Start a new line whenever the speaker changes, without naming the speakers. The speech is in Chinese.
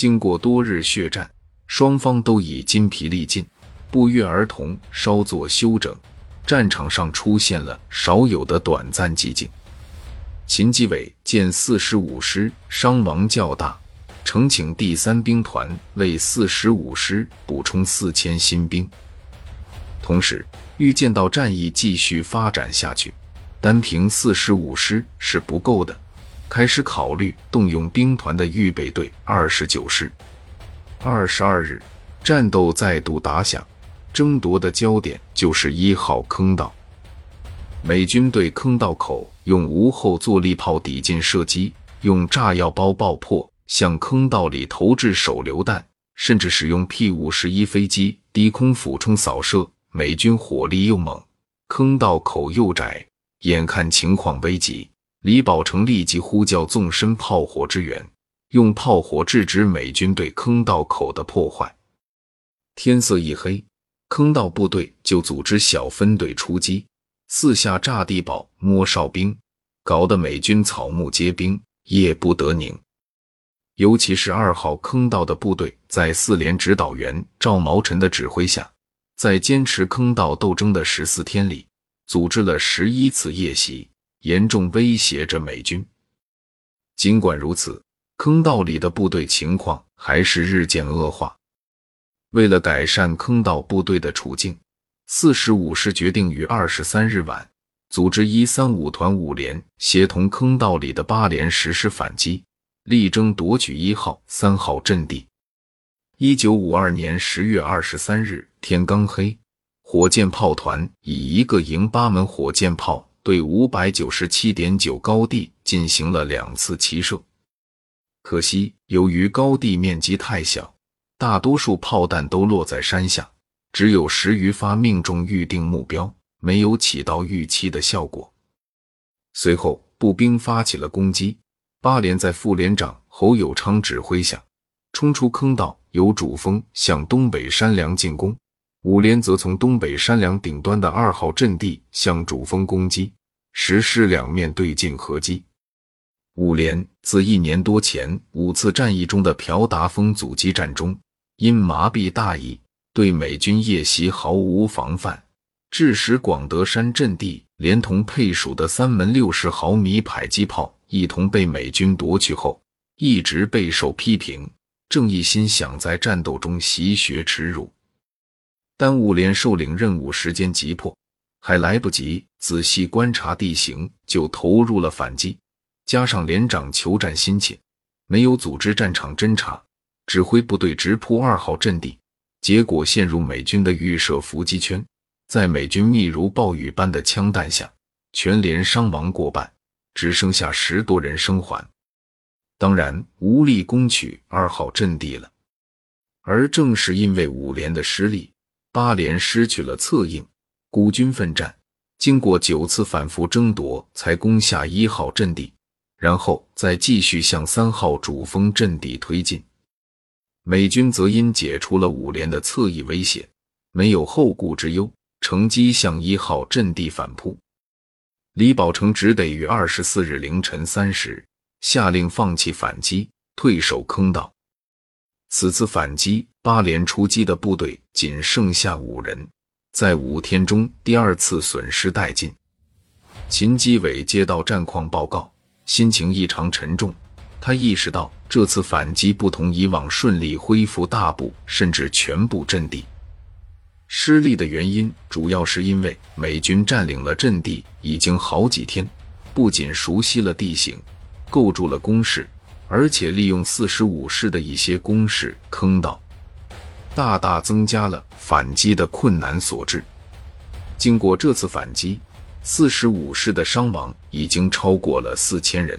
经过多日血战，双方都已筋疲力尽，不约而同稍作休整，战场上出现了少有的短暂寂静。秦基伟见四十五师伤亡较大，呈请第三兵团为四十五师补充四千新兵，同时预见到战役继续发展下去，单凭四十五师是不够的，开始考虑动用兵团的预备队二十九师。二十二日，战斗再度打响，争夺的焦点就是一号坑道。美军对坑道口用无后坐力炮抵近射击，用炸药包爆破，向坑道里投掷手榴弹，甚至使用 P 五十一飞机低空俯冲扫射。美军火力又猛，坑道口又窄，眼看情况危急，李宝成立即呼叫纵深炮火支援，用炮火制止美军对坑道口的破坏。天色一黑，坑道部队就组织小分队出击。四下炸地堡、摸哨兵，搞得美军草木皆兵，夜不得宁。尤其是二号坑道的部队，在四连指导员赵毛臣的指挥下，在坚持坑道斗争的十四天里，组织了十一次夜袭，严重威胁着美军。尽管如此，坑道里的部队情况还是日渐恶化。为了改善坑道部队的处境。四十五师决定于二十三日晚组织一三五团五连，协同坑道里的八连实施反击，力争夺取一号、三号阵地。一九五二年十月二十三日天刚黑，火箭炮团以一个营八门火箭炮对五百九十七点九高地进行了两次齐射，可惜由于高地面积太小，大多数炮弹都落在山下。只有十余发命中预定目标，没有起到预期的效果。随后，步兵发起了攻击。八连在副连长侯友昌指挥下，冲出坑道，由主峰向东北山梁进攻；五连则从东北山梁顶端的二号阵地向主峰攻击，实施两面对进合击。五连自一年多前五次战役中的朴达峰阻击战中，因麻痹大意。对美军夜袭毫无防范，致使广德山阵地连同配属的三门六十毫米迫击炮一同被美军夺去后，一直备受批评。正一心想在战斗中习学耻辱，但五连受领任务时间急迫，还来不及仔细观察地形，就投入了反击。加上连长求战心切，没有组织战场侦察，指挥部队直扑二号阵地。结果陷入美军的预设伏击圈，在美军密如暴雨般的枪弹下，全连伤亡过半，只剩下十多人生还，当然无力攻取二号阵地了。而正是因为五连的失利，八连失去了策应，孤军奋战，经过九次反复争夺，才攻下一号阵地，然后再继续向三号主峰阵地推进。美军则因解除了五连的侧翼威胁，没有后顾之忧，乘机向一号阵地反扑。李宝成只得于二十四日凌晨三时下令放弃反击，退守坑道。此次反击，八连出击的部队仅剩下五人，在五天中第二次损失殆尽。秦基伟接到战况报告，心情异常沉重。他意识到，这次反击不同以往顺利恢复大部甚至全部阵地。失利的原因主要是因为美军占领了阵地已经好几天，不仅熟悉了地形，构筑了工事，而且利用四十五师的一些工事坑道，大大增加了反击的困难所致。经过这次反击，四十五师的伤亡已经超过了四千人。